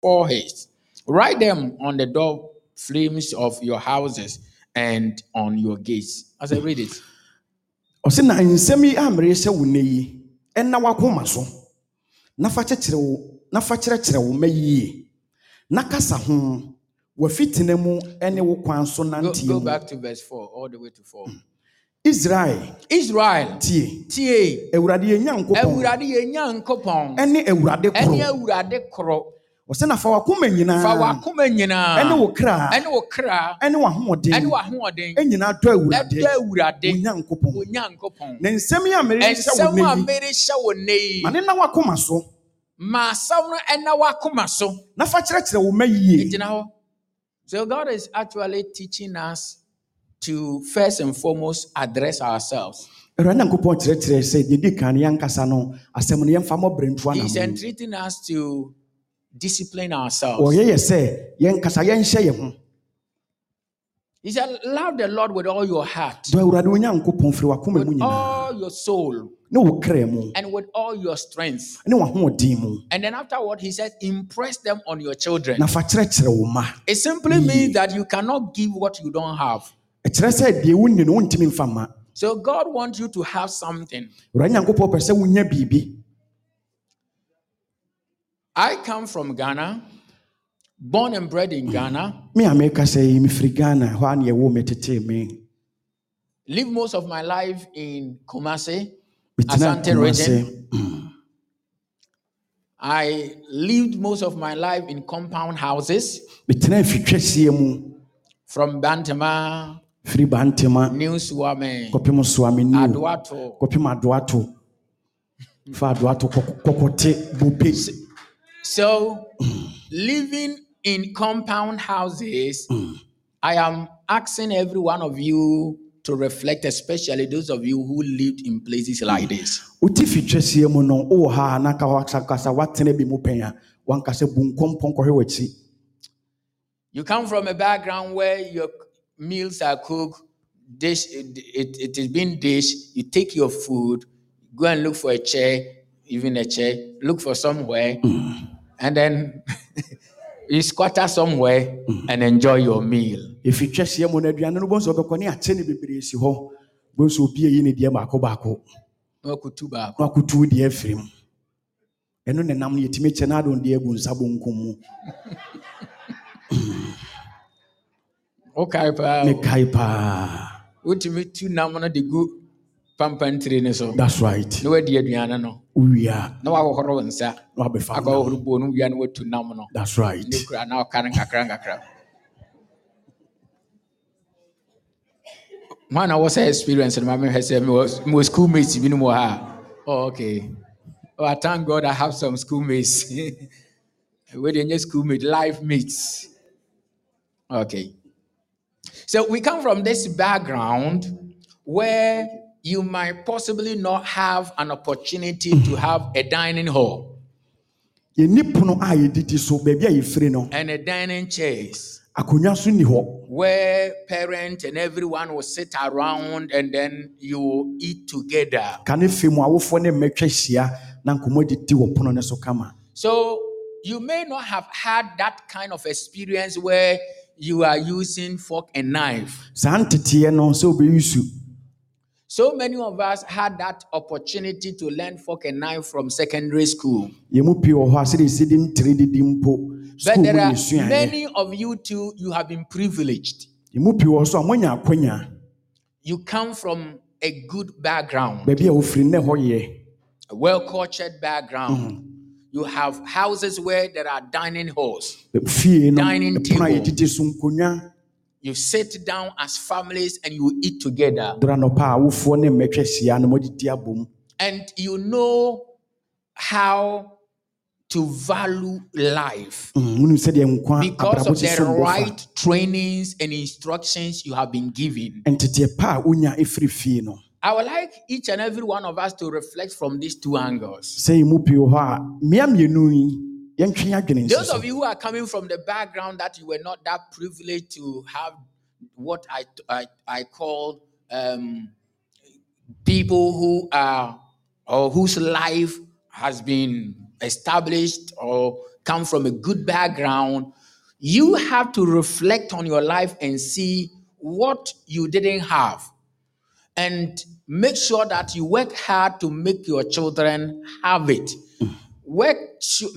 foreheads. Write them on the door frames of your houses and on your gates. As I read it. ɔsɛ na nsɛm yi a merehyɛ wo nnɛ yi ɛnna wakoma so na fa kyerɛkyerɛ wo na fa kyerɛkyerɛ wo mma yie na kasa ho w'afitena mu ne wo kwan so Go, nanteɛ go mu back to verse 4, all the way to 4. Hmm. israel Israel, tie tie, awurade yɛn nyankopɔn Awurade yɛ Nyankopɔn, ɛne awurade ɛne koro Awurade korɔ. Ɔsɛ na fa wakoma Fa nyinaa w'akoma nyinaa, ɛne wo kra. Ɛne wo kra, ɛne w'ahoɔden ɛne w'ahoɔden, nyinaa dɔ awurade. Ɛdɔ Awurade, wo nyankopɔn. Wo Nyankopɔn. na nsɛm yi a merehyɛ wo a nnɛ yi. merehyɛ wo nnɛ yi, ma ne na wakoma so. Ma asɛm no ɛna w'akoma so. na fa kyerɛkyerɛ wo mma yie. Egyina hɔ. So God is actually teaching us to first and foremost address ourselves. awurade nyankopɔn kyerɛkyerɛ sɛ deɛ di kan no yɛnkasa no asɛm no yɛmfa mmɔberɛntoa He's na entreating us to discipline ourselves. ɔyɛ yɛ sɛ yɛnkasa yɛnhyɛ yɛ ho He said, Love the Lord with all your heart, dɔ awurade wo nyankopɔn firi wakoma mu with all your soul, ne wo kra mu and with all your strength. ne w'ahoɔden mu And then afterward, he said, Impress them on your children. na fa kyerɛkyerɛ wo ma It simply means that you cannot give what you don't have. ɛkyerɛ sɛ deɛ wonni no wontumi mfa ma So God wants you to have something. I come from Ghana, born and bred in Ghana, me a meka sɛ yi mefiri ghana hɔ a ne yɛwo me me? Lived most of my life in Kumasi, Asante region. I lived most of my life in compound houses. Metena afitwasie mu from Bantama, firi bantema New Suame, kɔpem soamenio Aduato. kɔpem adoato fa adoato kɔk- kɔkɔte bope So, living in compound houses, I am asking every one of you to reflect, especially those of you who lived in places like this. wote fitwasie mu no wowɔ ha a na ka wakasa woatena bi mu pɛn a wanka sɛ bu nkɔmpɔn kɔhwɛ w'akyi You come from a background where your meals are cooked, dish it, it, it is being dished. You take your food, go and look for a chair, even a chair, look for somewhere, and then you squatter somewhere and enjoy your meal. ɛfitwasie mu no aduane no sɛ wobɛkɔ ne akyɛ ne bebree si hɔ sɛ obi ayi ne deɛ baako baako No kutuba. na wakotu wo deɛ afiri mu ɛno ne nam yɛtumi kyɛ no adɔn deɛ agu nsa bonkum mu. Okay, pal. mekae paa wotumi tu nam no de gu pampantire ne so. That's right. Na wadi aduane no. Wowie a na wahohoro wo nsa na wabɛfa akɔhohoro buo no wia na watu nam no. That's right. Ne kura na ɔka no nkakra nkakra hwan na wɔ sɛ experience no ma mehwɛ sɛ mewɔ schoolmates binom wɔ ha. A oh, okay. Oh, I thank God I have some schoolmates. They just schoolmate life mates. Okay. So we come from this background where you might possibly not have an opportunity to mm-hmm. have a dining hall. Yɛnni pono a yɛdidi so baabi a yɛfiri no. And a dining chairs. Akonnwa so nni hɔ. Where parents and everyone will sit around and then you eat together. ka ne fɛ mu awofoɔ ne mmɛtwa hyia na nkɔmmɔ didi wɔ pono no so kama. So you may not have had that kind of experience where you are using fork and knife. saa nteteɛ no sɛ wobɛyi su So many of us had that opportunity to learn fork and knife from secondary school. yɛn mu pii wɔ hɔ a sɛde ɛsi de ntere didi mpo But there are many of you too, you have been privileged. yɛn mu pii wɔ hɔ so a moanya akwanya You come from a good background. a wofiri nnɛ hɔ yɛ a well cultured background. Mm-hmm. You have houses where there are dining halls. Dining ɛpono a table. yɛdidi so nkonnwa You sit down as families and you eat together. dora nɔpa a awofoɔ ne mmɛtwa hyia na mɔdidi abom And you know how to value life mm, nkwa because of the right trainings and instructions you have been given. nteteɛ pa a wonya ɛfiri fie no I would like each and every one of us to reflect from these two angles. Sɛ yɛn mu pii wɔ hɔ a mmea mmienu yi yɛntwe yɛn adwene nsi Those of you who are coming from the background that you were not that privileged to have what I I, I call um, people who are or whose life has been established or come from a good background, you have to reflect on your life and see what you didn't have. And make sure that you work hard to make your children have it. Work,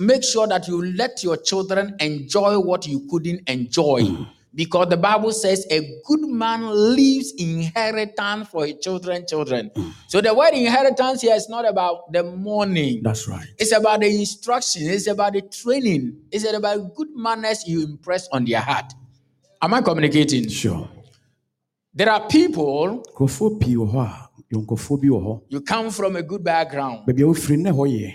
make sure that you let your children enjoy what you couldn't enjoy. Mm. Because the Bible says a good man leaves inheritance for his children, children. Mm. So the word inheritance here is not about the money. That's right. It's about the instruction. It's about the training. It's about good manners you impress on their heart. Am I communicating? Sure. There are people, nkurɔfoɔ pii wɔ hɔ a yɛnkurɔfoɔ bi wɔ hɔ you come from a good background. baabi a wofiri no na ɛhɔ yɛ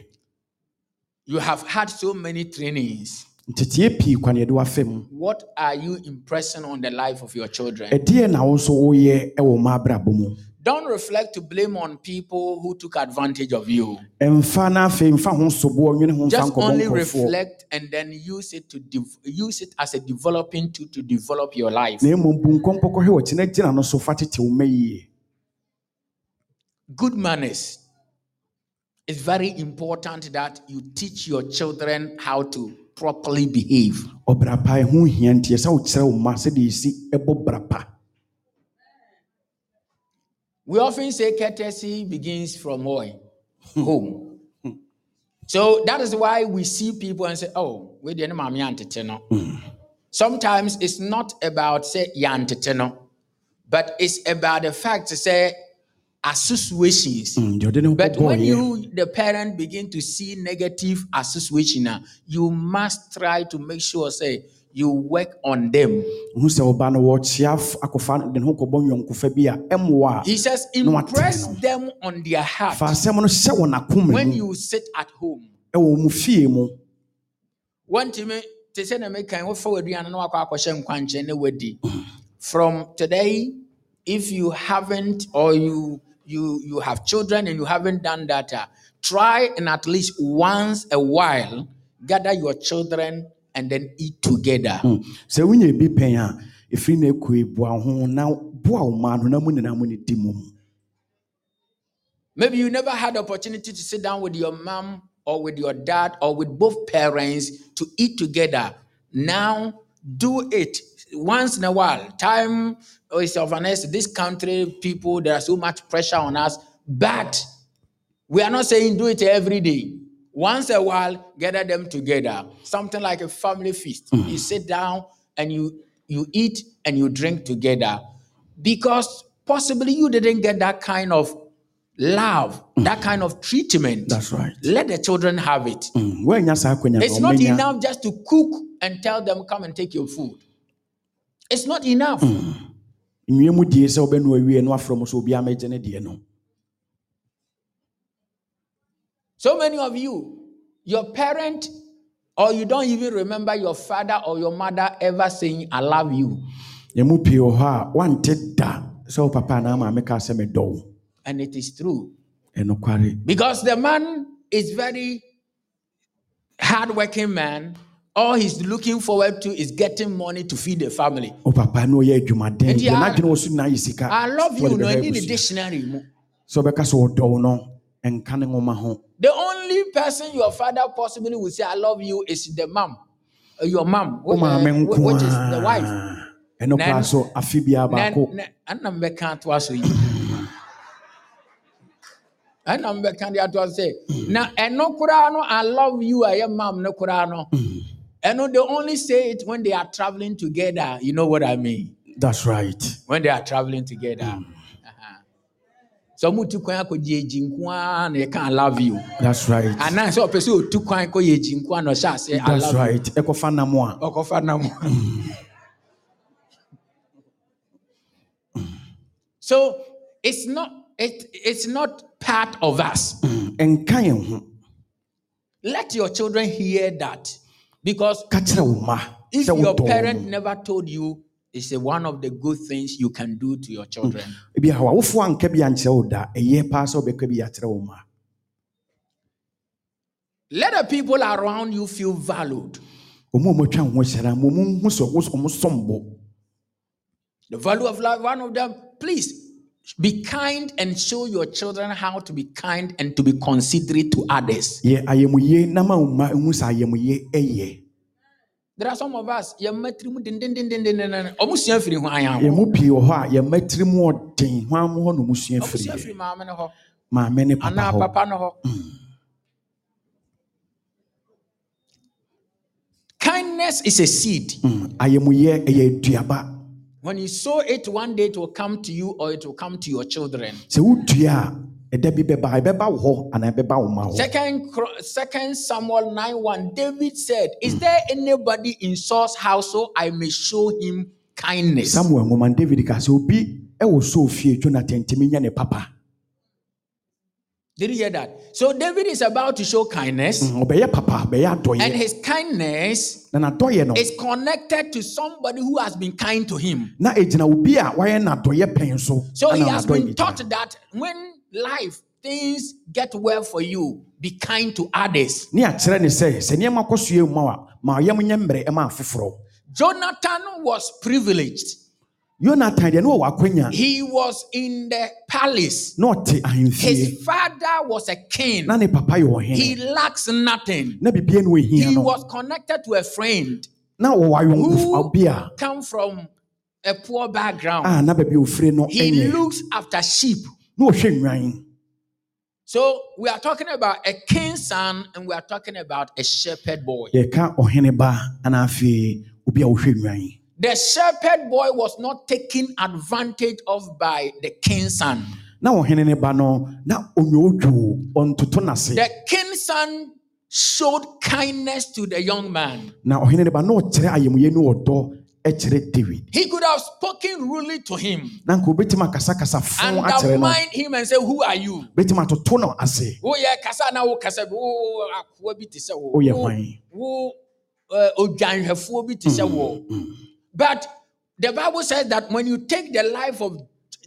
You have had so many trainings. nteteɛ pii kwan yɛde wafa mu What are you impressing on the life of your children? ɛdeɛ na wo nso woyɛ wɔ ma abrabɔ mu Don't reflect to blame on people who took advantage of you. ɛmfa na afei mfa ho soboɔ nwene ho mfa Just only nkurɔfoɔ reflect and then use it to dev- use it as a developing tool to develop your life. na mmom bu nkɔmpɔ kɔhwɛ wɔkyena gyina no so fa tete wo ma yie Good manners. It's very important that you teach your children how to properly behave. ɔbra pa ɛho hia nti ɛsɛ wo kyerɛ wo ma sɛdeɛ ɛsi ɛbɔ bra pa We often say courtesy begins from? Hmm. Home. So that is why we see people and say, oh, we didn't mommy antete no. Hmm. Sometimes it's not about say yantete no, but it's about the fact to say associations. Mm, deɛ ɔde ne ho But when you, the parent, begin to see negative association, ah, you must try to make sure, say, you work on them. hu sɛ ɔba no wɔkyea f- akɔfa no- de ne ho kɔbɔ nnwɔnkofa bi a ɛmmoa a He says, impress them on their heart. Fa asɛm no hyɛ wɔ n'akoma when you sit at home. ɛwɔ mu fie mu wɔntumi te sɛ na meka wofa w'aduane na wakɔ akɔhyɛ na wadi. From today if you haven't or you you you have children and you haven't done that uh, try and at least once a while gather your children and then eat together. Sɛ wonya bi pɛn a ɛfiri na ɛkue boa ho na boa wo ma na mu nyinaa mu di mu maybe you never had the opportunity to sit down with your mom or with your dad or with both parents to eat together. Now do it once in a while time is of an essence this country people there's so much pressure on us. But we are not saying do it every day. Once in a while gather them together. Something like a family feast. You sit down and you you eat and you drink together. Because possibly you didn't get that kind of love that kind of treatment. That's right. let the children have it. Mm, it's not enough just to cook and tell them come and take your food it's not enough mm. nwie mu die sɛ wobɛnu awie no afrɛ mu sɛ obiaa mɛgye ne deɛ no So many of you, your parent, or you don't even remember your father or your mother ever saying, I love you. yɛmu pii wɔ hɔ a woante da sɛ wo papa anaa maame kaa sɛ medɔ wo And it is true. ɛnokware Because the man is very hardworking man. All he's looking forward to is getting money to feed the family. wo papa ne ɔyɛ adwumaden Nti deɛ a- n'adwene wɔ so sika I love you. No, I need a dictionary. mu. sɛ wobɛka sɛ wɔdɔ wo no ɛnka ne nwoma ho The only person your father possibly will say, I love you is the mom. Uh, Your mom, which, uh, which is the wife. a ɛno koraa Nan- so Na- baako na- ɛna mbɛka ato aso yi ɛna mbɛka de ato aso sɛ na ɛno koraa no i love you a ɛyɛ mam no koraa no ɛno they only say it when they are traveling together you know what i mean? That's right. When they are traveling together. Mm. Uh-huh. sɛ ɔmo tu kwan akɔgye egyi nko na yɛka i love you. That's right. Anaa sɛ ɔpɛ sɛ otu kwan kɔyɛ egyi nko ara na ɔhyɛ ase i that's love you. right. Ɛkɔfa nam a ɔkɔfa nam mm. so it's not it, it's not part of us. Ɛnka yɛn ho let your children hear that because if your parent never told you it's a, one of the good things you can do to your children. Mm. Ebi a awofoɔ anka bi ankyerɛ wo da ɛyɛ paa sɛ wobɛka bi akyerɛ wo ma let the people around you feel valued. Ɔmu a ɔmatwa ho hyɛra ma ɔmu hu sɛ ɔmo ɔmo som bo the value of life one of them please be kind and show your children how to be kind and to be considerate to others. yɛ ayɛmuyie na ma wo mma hu sɛ ayɛmuyie ɛyɛ There are some of us, yɛmma tirim dendendendenden, ɔmo sua firi ho ayan yɛn pii wɔ hɔ a yɛn mu ɔden hwan mu hɔ na ɔmo firi sua yɛ firi maame no hɔ, maame ne papa anaa papa no hɔ. Kindness is a seed. Mm, ayɛmuyɛ ɛyɛ aduaba When you sow it, one day it will come to you or it will come to your children. sɛ wodua a ɛda bi bɛba ɛbɛba wo hɔ anaa ɛbɛba wo ma Second, Chro- Second Samuel 9 1, David said, Is there anybody in Saul's house so I may show him kindness? samuel nwoma david ka sɛ obi ɛwɔ so fie jonathan ntumi nyɛ ne papa Did you hear that? So David is about to show kindness, Mm, ɔbɛyɛ papa bɛyɛ and his kindness na n'adɔyɛ no is connected to somebody who has been kind to him. na ɛgyina obi a wayɛ n'adɔyɛ pɛn so he has been taught that when life things get well for you, be kind to others. ne akyerɛ ne sɛ sɛ nneɛma kɔ so yɛ mu a ma ɔyam nyɛ mmerɛ ɛma afoforɔ Jonathan was privileged. Yonatan deɛ ne wɔ akwanya He was in the palace. na ɔte ahemfie His father was a king. na ne papa yɛ He lacks nothing. na bibia no ɛhia He no was connected to a friend na wɔwɔ ayɔnkofo who bi a come from a poor background. a na baabi ofire no He looks after sheep. na ɔhwɛ nnwan So we are talking about a king's son and we are talking about a shepherd boy. yɛka ɔhene ba ana afei obi a wohwɛ nnwan The shepherd boy was not taken advantage of by the king's son. na ɔhene ne ba no na onwoodwoo ɔntoto n'ase The king's son showed kindness to the young man. na ɔhene ne ba na ɔkyerɛ ayamyɛ ne ɔdɔ kyerɛ david He could have spoken rudely to him na nka obɛtumi akasakasa fo and akyerɛ no undermine him and say, Who are you? bɛtumi atoto no ase woyɛ oh, kasa na wo kasa bi wo akoa bi te sɛ wo oh, Woyɛ Wo- hwan? wo eh, odwanhwɛfoɔ bi te sɛ wo mm, mm, mm. But the bible says that when you take the life of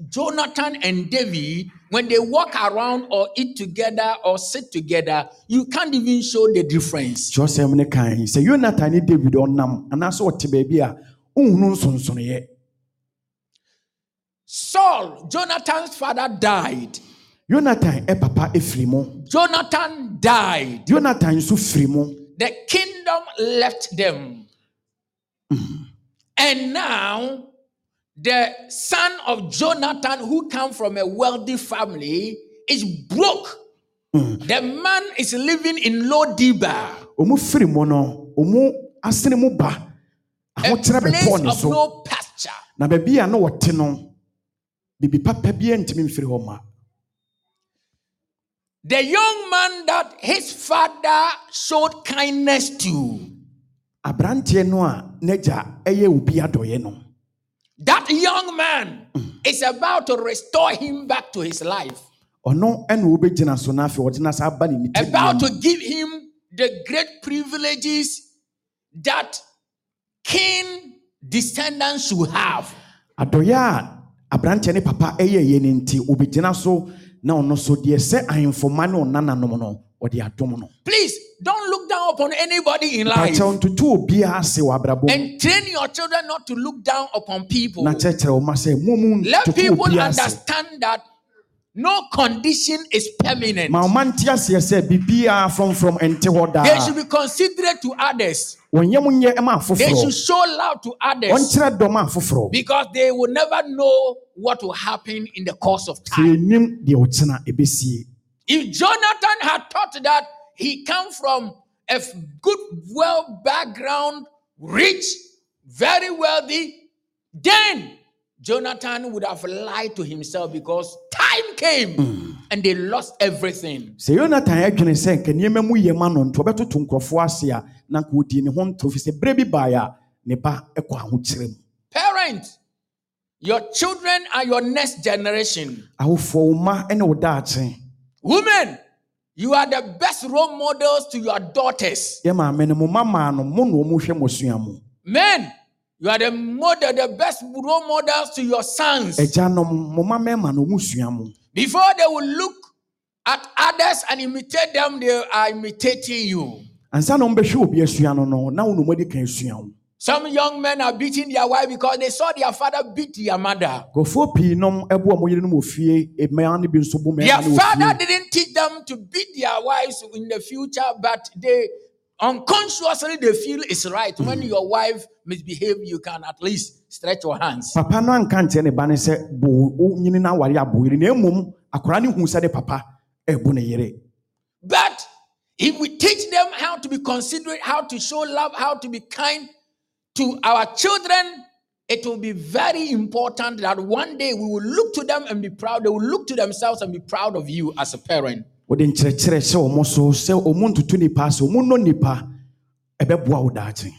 jonathan and david when they walk around or eat together or sit together you can't even show the difference. Kyerɛsɛm ne kan sɛ yonatan ne david ɔnam anaasɛ ɔte baabi a wonhunu nsonsonoeɛ saul jonathan's father died. Jonathan ɛ papa ɛfiri mu jonathan died. Jonathan nso firi mu the kingdom left them. Mm. And now, the son of Jonathan, who come from a wealthy family, is broke. Mm. The man is living in Lodibar, ɔmu firi mu no ɔmu asene ba. A place of no pasture. na baabi a wɔte no bibi papa biara ntumi mfiri hɔ ma. The young man that his father showed kindness to, aberanteɛ no a n'agya ɛyɛ obi adɔeɛ no. That young man mm. is about to restore him back to his life, ɔno ɛna wobɛgyina so no afei ɔde aba ne about to give him the great privileges that king descendants should have. adɔeɛ a aberanteɛ ne papa ɛyɛ yɛ no nti obɛgyina so na ɔno so deɛ sɛ ahemfoma ne ɔnananom no ɔde adom no. Please down upon anybody in life pakyɛw ntoto obiara ase wɔ abrabɔ mu and train your children not to look down upon people. na kyerɛkyerɛ wo ma sɛ momu Let people understand that no condition is permanent. ma ɔma nte aseɛ sɛ biribiara frɔmfrɔm ɛnte hɔ They should be considerate to others. wɔnyɛ mo nyɛ ma They should show love to others ɔnkyerɛ dɔm afoforɔ because they will never know what will happen in the course of time. yɛnim deɛ ɔkyena ɛbɛsie If Jonathan had thought that he come from a good, well background, rich, very wealthy, then Jonathan would have lied to himself because time came hmm. and they lost everything. sɛ yonatan adwene sɛ nka nneɛma mu yɛ ma no nti ɔbɛtoto nkurɔfoɔ ase a na nka ɔdi ne ho nto fi sɛ berɛ bi baeɛ a ne ba kɔ ahokyerɛ mu Parents, your children are your next generation. awofoɔ wo ma ne wo daakye Women, you are the best role models to your daughters. yɛ maame no mo ma maa no mo na ɔmo hwɛ mo sua mu Men, you are the model, the best role models to your sons. agyanom mo ma mɛma no ɔmo sua mu Before they will look at others and imitate them, they are imitating you. Ansa na ɔmbɛhwɛ obi asua no no na wo na ɔmadi kan asua wo Some young men are beating their wife because they saw their father beat their mother. nkurɔfoɔ pii nom bu ɔmo yerenom wɔ fie mmaa no bi nso bu Their mmarima no wɔ father didn't teach them to beat their wives in the future, but they unconsciously they feel it's right. When your wife misbehave, you can at least stretch your hands. papa no anka nkyerɛ ne ba ne sɛ bo wo nyini no aware abo yere na mmom akwaraa no hu sɛ de papa ɛbu ne yere But if we teach them how to be considerate, how to show love, how to be kind to our children, it will be very important that one day we will look to them and be proud. They will look to themselves and be proud of you as a parent. wode nkyerɛkyerɛ hyɛ ɔmo so sɛ ɔmo ntoto nipa sɛ ɔmo nnɔ nipa ɛbɛboa wo daakye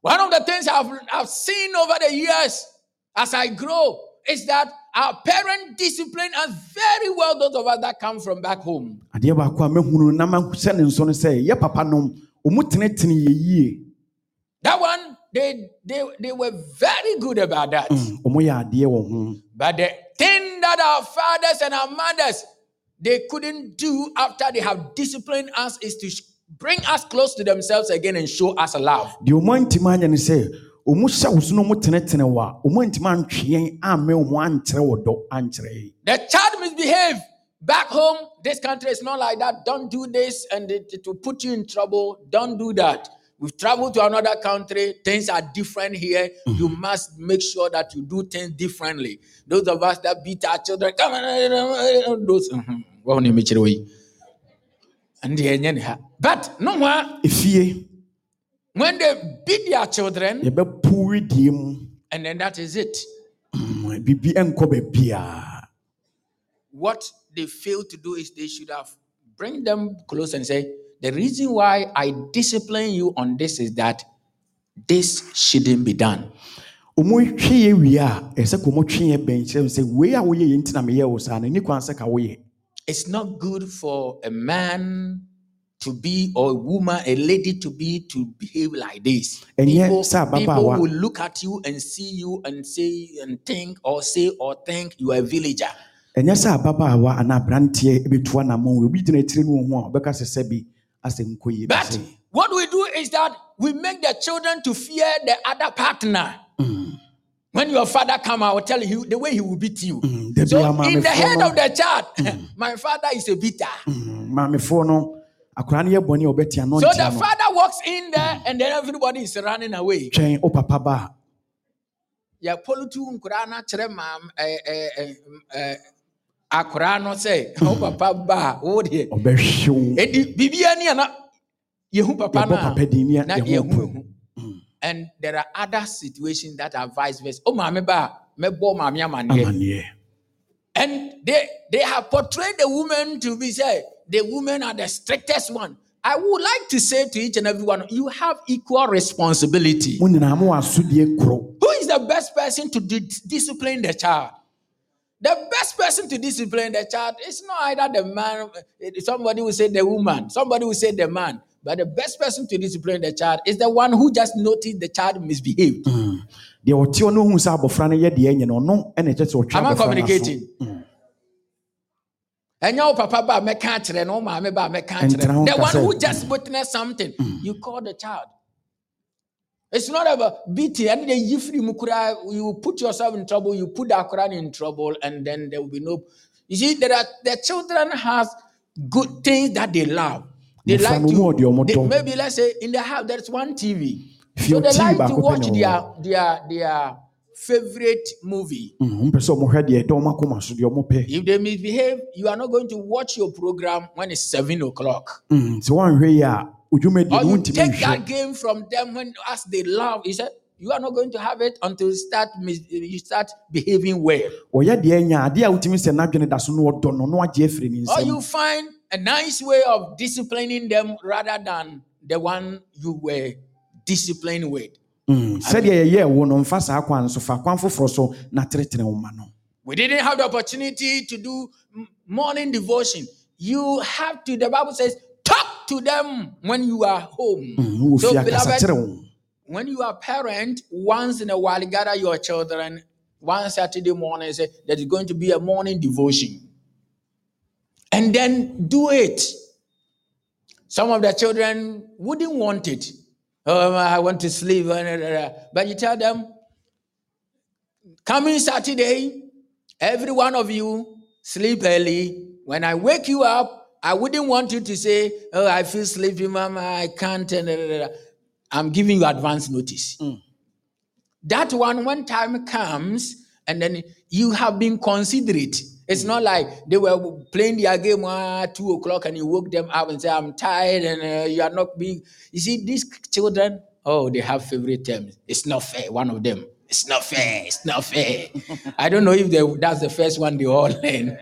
One of the things I've, I've seen over the years as I grow is that our parents discipline us very well, those of us that come from back home. adeɛ baako a mɛhunu na mahyɛ ne nso no sɛ yɛ papa nom ɔmo tenetene yɛ yie That one, they, they, they were very good about that. Mm, ɔmo yɛ adeɛ wɔ ho But the thing that our fathers and our mothers they couldn't do after they have disciplined us is to bring us close to themselves again and show us love. deɛ ɔmo antimi anyɛ ne sɛ ɔmo hyɛ wo na ɔmo tenetene wɔ a ɔmo antimi antwe yɛn ammɛ ɔmo ankyerɛ wɔ dɔ ankyerɛ yɛn The child misbehave back home. This country is not like that. Don't do this, and it, it will put you in trouble. Don't do that. We've traveled to another country. Things are different here. You must make sure that you do things differently. Those of us that beat our children, come on, those. mhm. Wɔn na ɛmɛkyerɛ wɔ yi. And the ɛnyɛ ne ha. But no one efie when they beat their children, yɛbɛpo wedie mu and then that is it. mm, biribi nkɔ baabiaa what they fail to do is they should have bring them close and say the reason why i discipline you on this is that this shouldn't be done. Ɔmo twe yɛ wie a ɛsɛ sɛ ɔmo twe yɛ bɛn kyerɛ wo sɛ wei a woyɛ yɛ nti na meyɛ wo saa no ni kwan sɛ ka woyɛ. It's not good for a man to be or a woman a lady to be to behave like this. Ɛnyɛ people, people will look at you and see you and say and think or say or think you are a villager. Ɛnyɛ sɛ ababaawa anaa aberanteɛ bɛtu anamɔ wo obi gyina akyire no wɔ ho a ɔbɛka sɛ sɛ bi asɛ nkɔ yie bi But what we do is that we make the children to fear the other partner. Mm. When your father come, I will tell you the way he will beat you. Mm. da So in the head of the child, mm. my father is a beater. Mm, maamefoɔ no akwaraa no yɛ bɔne a So the father walks in there, and then everybody is running away. twɛn wo papa ba a Yeah, polutu nkura na chere mam akura no say, oh hmm. papa ba, oh dear. ɔbɛhwe wo Edi bibia ni ana yehu papa yɛbɔ na. papa din ne na yɛhu ehu. Hmm. And there are other situations that are vice versa. Oh, maame ba, mebo maame amaneɛ. And they they have portrayed the woman to be say the women are the strictest one. I would like to say to each and every one, you have equal responsibility. mo nyinaa mowɔ asodie koro Who is the best person to di- discipline the child? The best person to discipline the child is not either the man, eh, somebody will say the woman, somebody will say the man, but the best person to discipline the child is the one who just noticed the child misbehaved. Hmm. deɛ ɔte hɔ no hu sɛ abɔfra no yɛ deɛ ɛnyɛ no ɔno ɛna ɛkyɛ sɛ ɔtwe Am I communicating? Hmm. ɛnyɛ wo papa ba mɛka akyerɛ no wo maame ba mɛka akyerɛ the one who hmm. just witnessed something. You call the child it's not about beating and then you put yourself in trouble you put the akran in trouble and then there will be no you see there are the children has good things that they love. They like no mu ɔde to they- maybe let's say in the house there's one tv so they like to watch their their their favorite movie Mm, mpɛ sɛ ɔmohwɛ deɛ ɛdɛ ɔmo akoma so deɛ ɔmo pɛ If they misbehave, you are not going to watch your program when it's seven o'clock. Mm, yi a odwumadie Or you take that game from them when as they love. He said, you are not going to have it until you start mis- you start behaving well. ɔyɛ deɛ nya adeɛ a wotumi sɛ n'adwene da so no ɔdɔ no no agye afiri ne Or you find a nice way of disciplining them rather than the one you were disciplined with. Mm, sɛdeɛ yɛyɛɛ wo no mfa saa kwan so fa kwan foforɔ so na tenetene wo ma no We didn't have the opportunity to do m- morning devotion. You have to, the Bible says, talk to them when you are home. Mm, So, fie akasa beloved, kyerɛ wo when you are parent, once in a while, gather your children. One Saturday morning, say there's going to be a morning devotion, and then do it. Some of the children wouldn't want it, Oh, um, I want to sleep. Uh, but you tell them, coming Saturday, every one of you sleep early. When I wake you up, I wouldn't want you to say, Oh, I feel sleepy, mama, I can't. I'm giving you advance notice. Mm. That one, when time comes, and then you have been considerate. It's not like they were playing their game at two o'clock and you woke them up and say, I'm tired and uh, you are not being. You see, these children, oh, they have favorite terms. It's not fair. One of them, it's not fair. It's not fair. I don't know if they, that's the first one they all learn.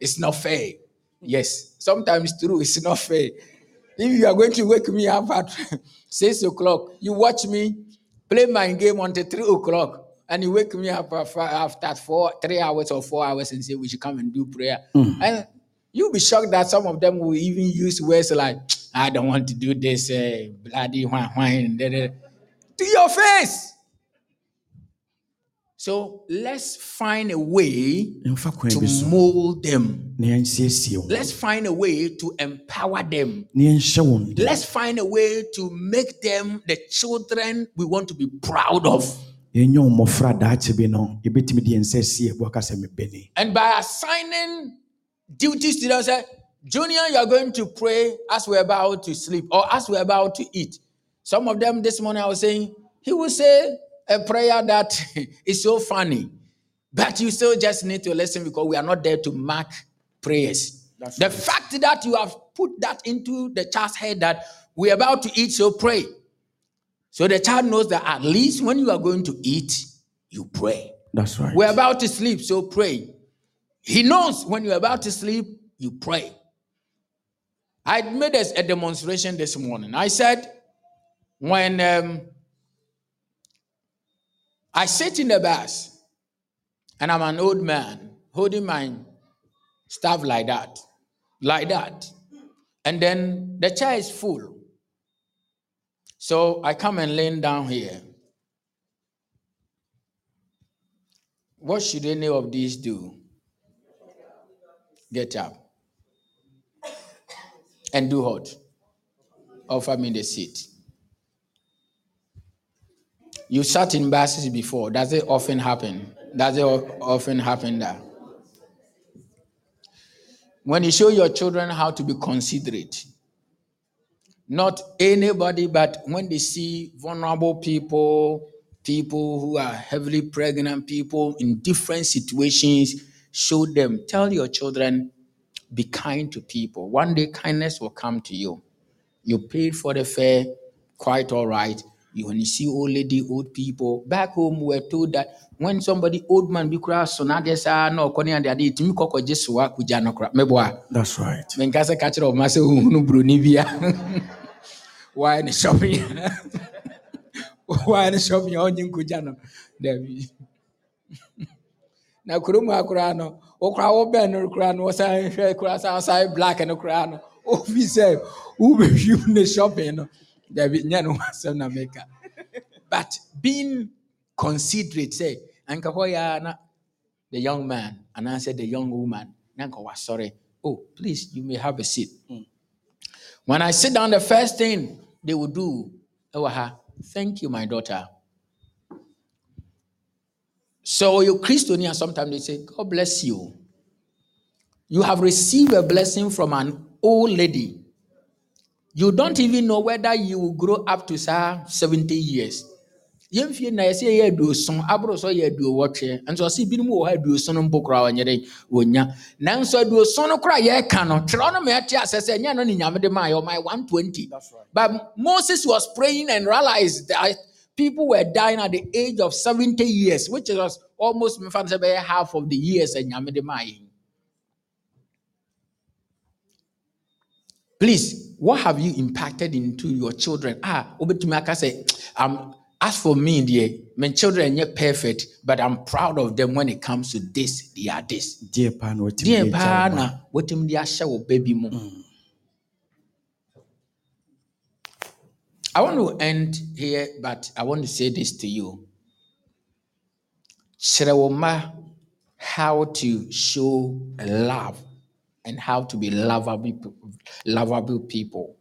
It's not fair. Yes, sometimes true. It's not fair. If you are going to wake me up at six o'clock, you watch me play my game until three o'clock, and you wake me up after four, three hours or four hours and say we should come and do prayer. Mm. And you'll be shocked that some of them will even use words like, I don't want to do this, uh, bloody whine, whine, to your face. So let's find a way to mold them. Let's find a way to empower them. Let's find a way to make them the children we want to be proud of. And by assigning duties to them, say, Junior, you are going to pray as we're about to sleep or as we're about to eat. Some of them this morning I was saying, he will say, a prayer that is so funny, but you still just need to listen because we are not there to mark prayers. That's the right. fact that you have put that into the child's head that we're about to eat, so pray. So the child knows that at least when you are going to eat, you pray. That's right. We're about to sleep, so pray. He knows when you're about to sleep, you pray. I made a, demonstration this morning. I said, when um, I sit in the bus and I'm an old man holding my stuff like that, like that. And then the chair is full. So I come and lean down here. What should any of these do? Get up. And do what? Offer me the seat. You sat in buses before. Does it often happen? Does it often happen that? When you show your children how to be considerate, not anybody, but when they see vulnerable people, people who are heavily pregnant, people in different situations, show them. Tell your children, be kind to people. One day, kindness will come to you. You paid for the fare, quite all right you when you see old lady, old people back home, we're told that when somebody old man be cry so now there's a no kɔne ade ade tumi kɔkɔ gye soa kugya no kora mɛboa that's right menka sɛ ka kyerɛ ɔma sɛ wohunu bia waɛ ne shopping? Waɛ ne shopping? A ɔnye nkogya no dabi na kurom ha koraa no wobɛn no koraa no koraa sa ɔsan black no koraa no. Ofi sɛ wobɛhwim ne shopping no. Dabi nyɛ no na meka but being considerate say anka ya na the young man and I said the young woman na nka sorry. oh please you may have a seat. Mm. when i sit down the first thing they will do. Ɛwɔ ha thank you my daughter. So you christian sometimes they say god bless you. You have received a blessing from an old lady. You don't even know whether you will grow up to say 70 years. Yɛmfie na yɛsɛ yɛyɛ aduoson aboro so yɛ aduowɔtwe. Nso ɔsɛ binom wɔ hɔ aduoson no mpo koraa ɔnyɛ dɛ wɔnya. Nanso aduoson no koraa yɛreka no twerɛ no ma ɛte asɛ sɛ ɛnyɛ no ne nyame de maa yɛ ɔma 120 but moses was praying and realized that people were dying at the age of 70 years which was almost mefa no sɛ bɛyɛ half of the years a nyame de maa yɛn. Please what have you impacted into your children? Ah wobɛtumi aka sɛ um, as for me dear my children are perfect but i'm proud of them when it comes to this they are this dear pa na dear pa na wetim de ahyɛ wo baby mu mm. I want to end here, but I want to say this to you. Kyerɛ how to show love and how to be lovable, lovable people.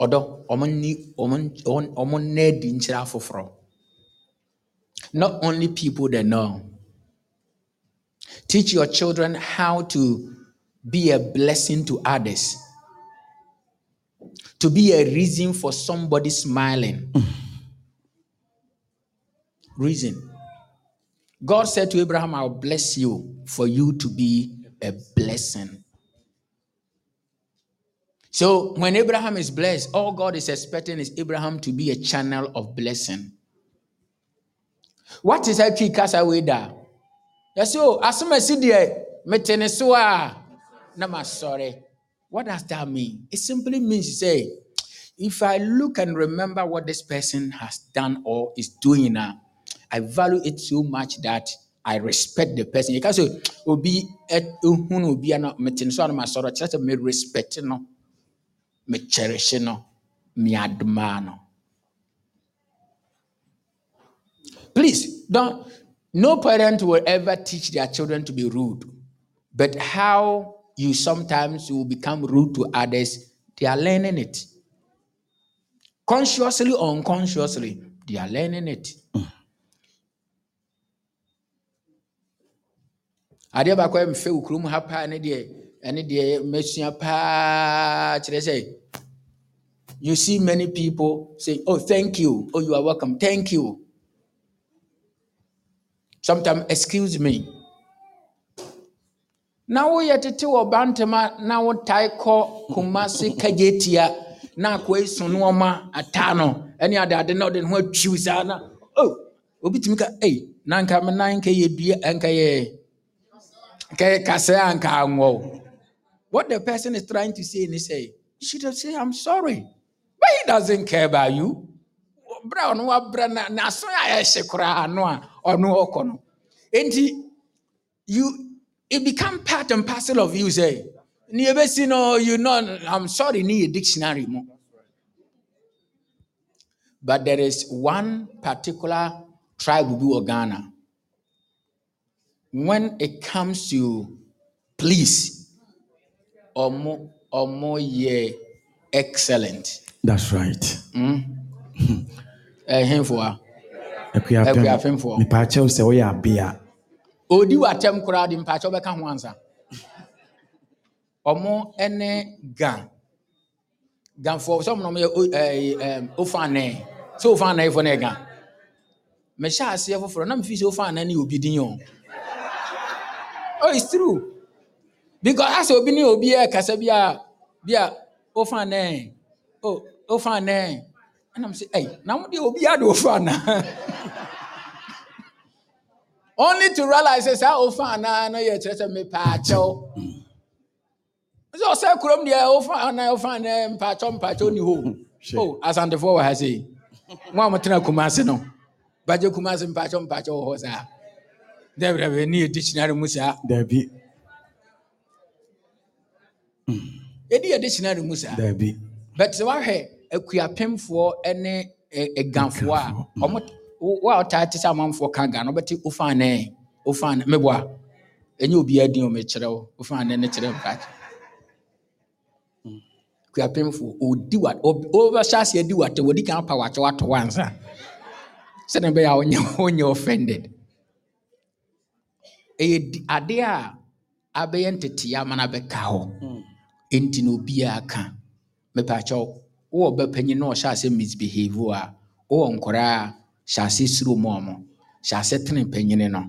Ɔdɔ ɔmo ni ɔmo ɔmo ɔmo nna adi nkyerɛ afoforɔ not only people that know. Teach your children how to be a blessing to others. To be a reason for somebody smiling. Reason. God said to abraham i'll bless you for you to be a blessing so when Abraham is blessed, all God is expecting is Abraham to be a channel of blessing. What is that key kasa way da? Yes, so as soon as ah, nama sorry. What does that mean? It simply means say, if I look and remember what this person has done or is doing now, I value it so much that I respect the person. You can say, Obi, eh, et uhunu obi nama sorry. Just respect no me cherish no, me admire no. Please don't. No parent will ever teach their children to be rude, but how you sometimes will become rude to others, they are learning it. Consciously or unconsciously, they are learning it. ne ɛne deɛ mɛsua paa kyerɛ sɛ you see many people say oh thank you. Oh you are welcome. Thank you. Sometimes excuse me. Na woyɛ tete wɔ bantama na wotae kɔ kumase kagyetia na akɔi so nneɔma ataa no ɛne adeade na ɔde ne ho atwiw saa na oh obi tumi ka ei na nka me nan nka dua nka yɛ nka yɛ kasɛe nka anwɔ wo." What the person is trying to say is say you should say i'm sorry. But he doesn't care about you. Bra ɔno wabrɛ na n'aso a ɛhyɛ koraa no a ɔno ɔkɔ no. You it become part and parcel of you say ni ebesi no you know i'm sorry ni yɛ dictionary mu but there is one particular tribe wɔ ghana when it comes to please ɔmo ɔmo yɛ excellent That's right. ɛhenfo a Akuapem. Akuapemfoɔ. Mepaakyɛw sɛ woyɛ abea. odi w'atɛm koraa de mpakyɛw bɛka ho ansa ɔmo ne ga ganfoɔ sɛ ɔmo na ɔmo yɛ ɛɛ, ɛɛm, ofanɛ sɛ ofanɛ fo no yɛ ga mehyɛ aseɛ foforɔ na mefi sɛ ofanɛ ne yɛ obi din o oh it's true because asɛ obi ne obi yɛ kasa bi a bi a ofanɛ o ofanɛ ɛnam sɛ ɛy na mo deɛ obi ade ofanɛ only to realize sɛ saa ofanɛ no yɛ kyerɛ sɛ mepaakyɛw sɛ ɔsɛ kurom deɛ ofanɛ ofanɛ mpaakyɛw mpaakyɛw ni hɔ Sure. o asantefoɔ wɔ ha sei mo a motena kumase no bagye kumase mpaakyɛw mpaakyɛw wɔ hɔ saa dɛbrɛbɛ ne yɛ dictionary mu saa Dabi, yɛde yɛ dictionary mu saa. Dabi. but sɛ wahwɛ akuapemfoɔ ne ɛ- ɛgamfoɔ a ɔmo wo a ɔtaa te sɛ amanfoɔ ka ga no wobɛte ofanɛ ofanɛ meboa. Ɛnyɛ obiara din o mekyerɛ wo. Ofanɛ ne kyerɛ mpaakyɛ akuapemfoɔ ɔdi wa ɔb- ɔbɛhyɛ aseɛ di watɛ wɔdi kan pa wakyɛ wato wansa sɛdeɛ ɛbɛyɛ a wonyɛ wonyɛ offended. Ɛyɛ di- adeɛ a abɛyɛ ntetea ama no abɛka hɔ enti na obiara ka mepaakyɛw wowɔ bɛpanyin na ɔhyɛ ase misbehave a wowɔ nkɔraa a hyɛ ase suro mu ɔmo hyɛ ase tene panyini no.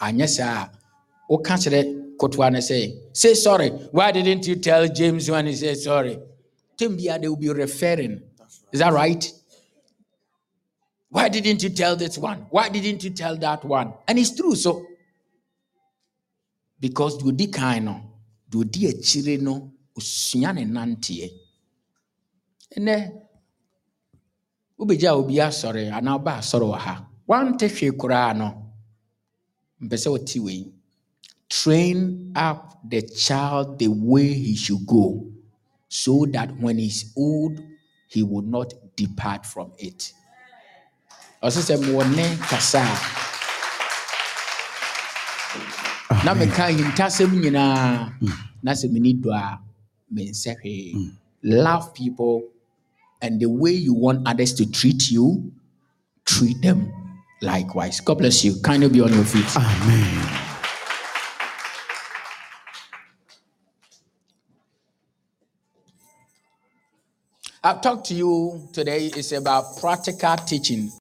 Anyɛ saa a woka kyerɛ kotoa no sɛ say sorry. Why didn't you tell james when he said sorry? Biara they will be referring. Is that right? Why didn't you tell this one? Why didn't you tell that one? And it's true so. Because deɛ ɔdi kan no deɛ ɔdi akyire no osua ne nanteɛ. Ɛnɛ wobɛgya obi asɔre anaa ɔba asɔre wɔ ha wante hwee koraa no mpɛ sɛ wote wei. Train up the child the way he should go so that when he's old he will not depart from it. Ɔse sɛ mewɔ ne kasa a. Na meka ahintasɛm nyinaa hmm. na sɛ meni dɔ a mensɛ hwee mm. love people And the way you want others to treat you, treat them likewise. God bless you. Kindly be on your feet. amen I've talked to you today is about practical teaching.